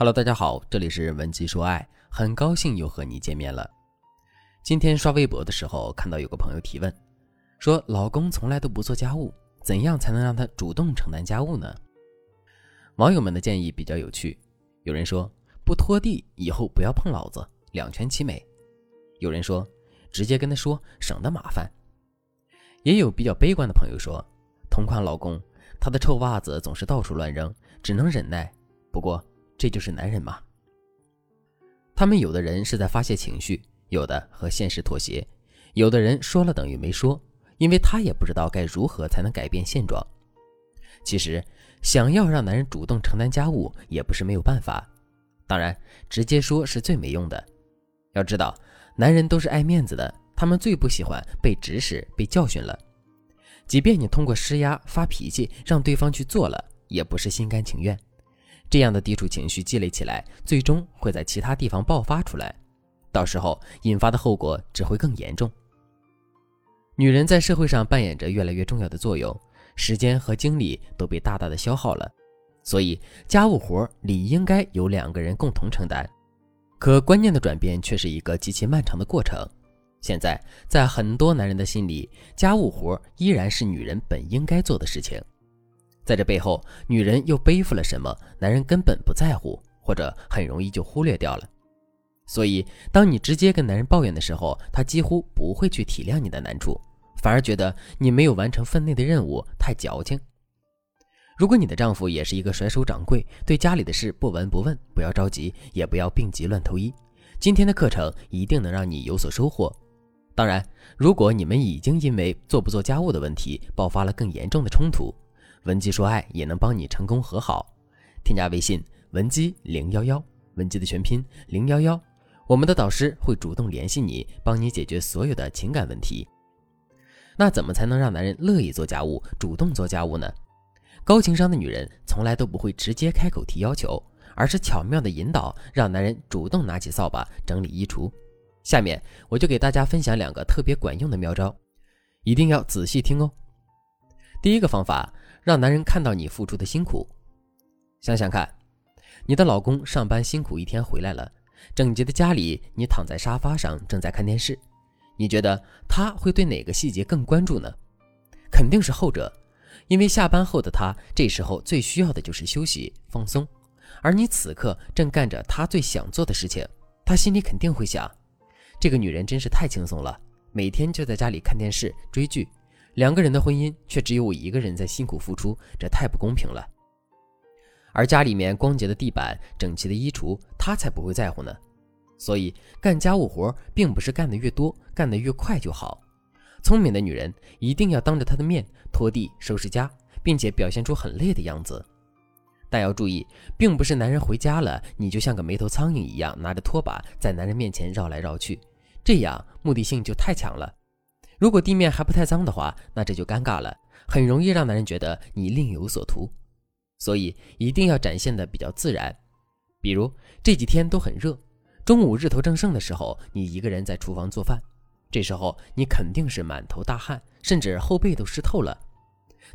Hello，大家好，这里是文姬说爱，很高兴又和你见面了。今天刷微博的时候，看到有个朋友提问，说老公从来都不做家务，怎样才能让他主动承担家务呢？网友们的建议比较有趣，有人说不拖地，以后不要碰老子，两全其美；有人说直接跟他说，省得麻烦。也有比较悲观的朋友说，同款老公，他的臭袜子总是到处乱扔，只能忍耐。不过。这就是男人嘛。他们有的人是在发泄情绪，有的和现实妥协，有的人说了等于没说，因为他也不知道该如何才能改变现状。其实，想要让男人主动承担家务也不是没有办法，当然，直接说是最没用的。要知道，男人都是爱面子的，他们最不喜欢被指使、被教训了。即便你通过施压、发脾气让对方去做了，也不是心甘情愿。这样的抵触情绪积累起来，最终会在其他地方爆发出来，到时候引发的后果只会更严重。女人在社会上扮演着越来越重要的作用，时间和精力都被大大的消耗了，所以家务活理应该由两个人共同承担。可观念的转变却是一个极其漫长的过程。现在在很多男人的心里，家务活依然是女人本应该做的事情。在这背后，女人又背负了什么？男人根本不在乎，或者很容易就忽略掉了。所以，当你直接跟男人抱怨的时候，他几乎不会去体谅你的难处，反而觉得你没有完成分内的任务，太矫情。如果你的丈夫也是一个甩手掌柜，对家里的事不闻不问，不要着急，也不要病急乱投医。今天的课程一定能让你有所收获。当然，如果你们已经因为做不做家务的问题爆发了更严重的冲突，文姬说爱也能帮你成功和好，添加微信文姬零幺幺，文姬的全拼零幺幺，我们的导师会主动联系你，帮你解决所有的情感问题。那怎么才能让男人乐意做家务，主动做家务呢？高情商的女人从来都不会直接开口提要求，而是巧妙的引导，让男人主动拿起扫把整理衣橱。下面我就给大家分享两个特别管用的妙招，一定要仔细听哦。第一个方法。让男人看到你付出的辛苦。想想看，你的老公上班辛苦一天回来了，整洁的家里，你躺在沙发上正在看电视，你觉得他会对哪个细节更关注呢？肯定是后者，因为下班后的他这时候最需要的就是休息放松，而你此刻正干着他最想做的事情，他心里肯定会想：这个女人真是太轻松了，每天就在家里看电视追剧。两个人的婚姻却只有我一个人在辛苦付出，这太不公平了。而家里面光洁的地板、整齐的衣橱，他才不会在乎呢。所以干家务活并不是干得越多、干得越快就好。聪明的女人一定要当着他的面拖地、收拾家，并且表现出很累的样子。但要注意，并不是男人回家了，你就像个没头苍蝇一样拿着拖把在男人面前绕来绕去，这样目的性就太强了。如果地面还不太脏的话，那这就尴尬了，很容易让男人觉得你另有所图。所以一定要展现的比较自然。比如这几天都很热，中午日头正盛的时候，你一个人在厨房做饭，这时候你肯定是满头大汗，甚至后背都湿透了。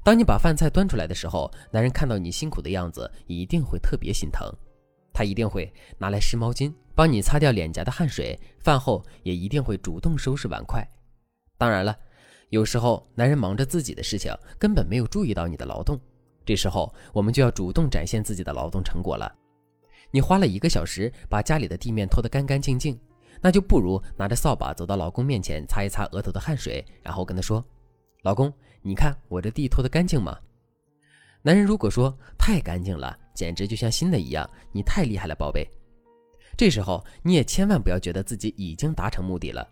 当你把饭菜端出来的时候，男人看到你辛苦的样子，一定会特别心疼，他一定会拿来湿毛巾帮你擦掉脸颊的汗水，饭后也一定会主动收拾碗筷。当然了，有时候男人忙着自己的事情，根本没有注意到你的劳动。这时候我们就要主动展现自己的劳动成果了。你花了一个小时把家里的地面拖得干干净净，那就不如拿着扫把走到老公面前擦一擦额头的汗水，然后跟他说：“老公，你看我这地拖得干净吗？”男人如果说太干净了，简直就像新的一样，你太厉害了，宝贝。这时候你也千万不要觉得自己已经达成目的了。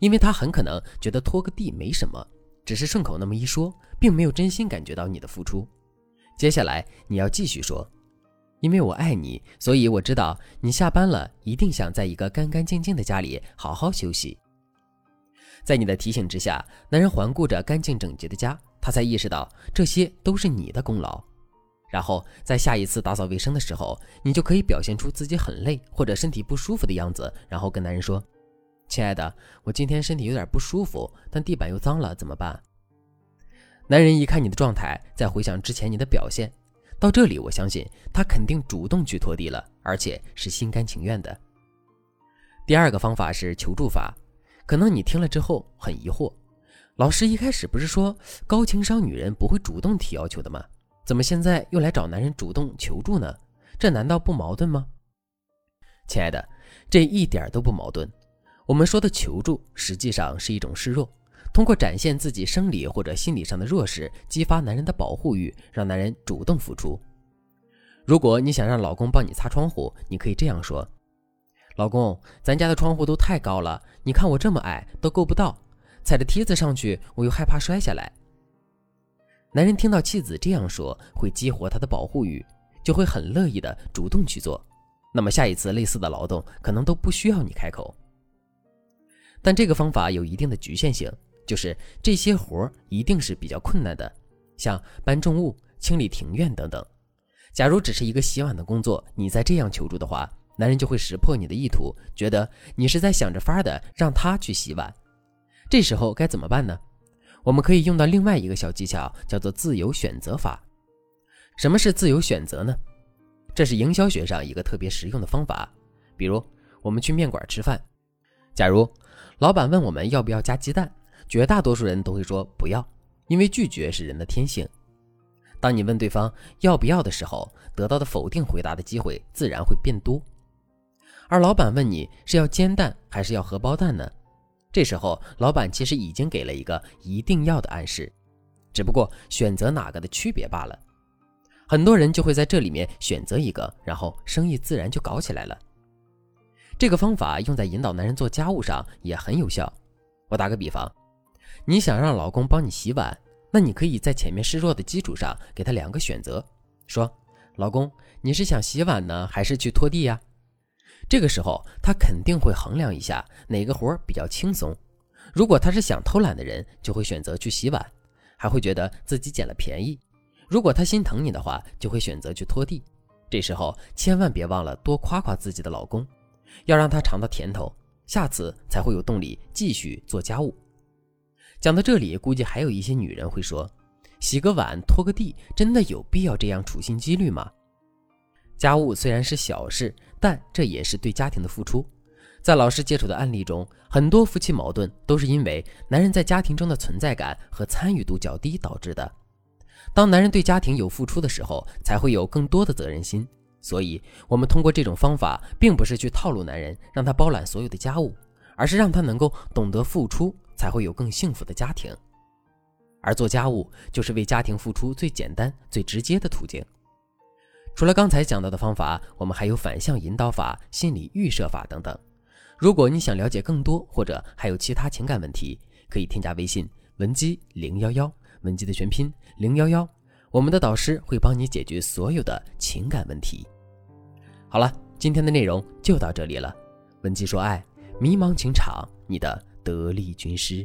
因为他很可能觉得拖个地没什么，只是顺口那么一说，并没有真心感觉到你的付出。接下来你要继续说，因为我爱你，所以我知道你下班了一定想在一个干干净净的家里好好休息。在你的提醒之下，男人环顾着干净整洁的家，他才意识到这些都是你的功劳。然后在下一次打扫卫生的时候，你就可以表现出自己很累或者身体不舒服的样子，然后跟男人说。亲爱的，我今天身体有点不舒服，但地板又脏了，怎么办？男人一看你的状态，再回想之前你的表现，到这里，我相信他肯定主动去拖地了，而且是心甘情愿的。第二个方法是求助法，可能你听了之后很疑惑，老师一开始不是说高情商女人不会主动提要求的吗？怎么现在又来找男人主动求助呢？这难道不矛盾吗？亲爱的，这一点都不矛盾。我们说的求助实际上是一种示弱，通过展现自己生理或者心理上的弱势，激发男人的保护欲，让男人主动付出。如果你想让老公帮你擦窗户，你可以这样说。老公，咱家的窗户都太高了，你看我这么矮都够不到，踩着梯子上去，我又害怕摔下来。男人听到妻子这样说，会激活他的保护欲，就会很乐意的主动去做。那么下一次类似的劳动，可能都不需要你开口。但这个方法有一定的局限性，就是这些活儿一定是比较困难的，像搬重物、清理庭院等等。假如只是一个洗碗的工作，你再这样求助的话。男人就会识破你的意图，觉得你是在想着法儿的让他去洗碗。这时候该怎么办呢？我们可以用到另外一个小技巧，叫做自由选择法。什么是自由选择呢？这是营销学上一个特别实用的方法。比如我们去面馆吃饭，假如老板问我们要不要加鸡蛋，绝大多数人都会说不要，因为拒绝是人的天性。当你问对方要不要的时候，得到的否定回答的机会自然会变多。而老板问你是要煎蛋还是要荷包蛋呢？这时候，老板其实已经给了一个一定要的暗示，只不过选择哪个的区别罢了。很多人就会在这里面选择一个，然后生意自然就搞起来了。这个方法用在引导男人做家务上也很有效。我打个比方，你想让老公帮你洗碗，那你可以在前面示弱的基础上给他两个选择，说：“老公，你是想洗碗呢，还是去拖地呀？”这个时候，他肯定会衡量一下哪个活比较轻松。如果他是想偷懒的人，就会选择去洗碗，还会觉得自己捡了便宜；如果他心疼你的话，就会选择去拖地。这时候千万别忘了多夸夸自己的老公，要让他尝到甜头，下次才会有动力继续做家务。讲到这里，估计还有一些女人会说：“洗个碗、拖个地，真的有必要这样处心积虑吗？”家务虽然是小事，但这也是对家庭的付出。在老师接触的案例中，很多夫妻矛盾都是因为男人在家庭中的存在感和参与度较低导致的。当男人对家庭有付出的时候，才会有更多的责任心。所以，我们通过这种方法，并不是去套路男人，让他包揽所有的家务，而是让他能够懂得付出，才会有更幸福的家庭。而做家务，就是为家庭付出最简单、最直接的途径。除了刚才讲到的方法，我们还有反向引导法、心理预设法等等。如果你想了解更多，或者还有其他情感问题，可以添加微信文姬零幺幺，文姬的全拼零幺幺，我们的导师会帮你解决所有的情感问题。好了，今天的内容就到这里了。文姬说爱，迷茫情场，你的得力军师。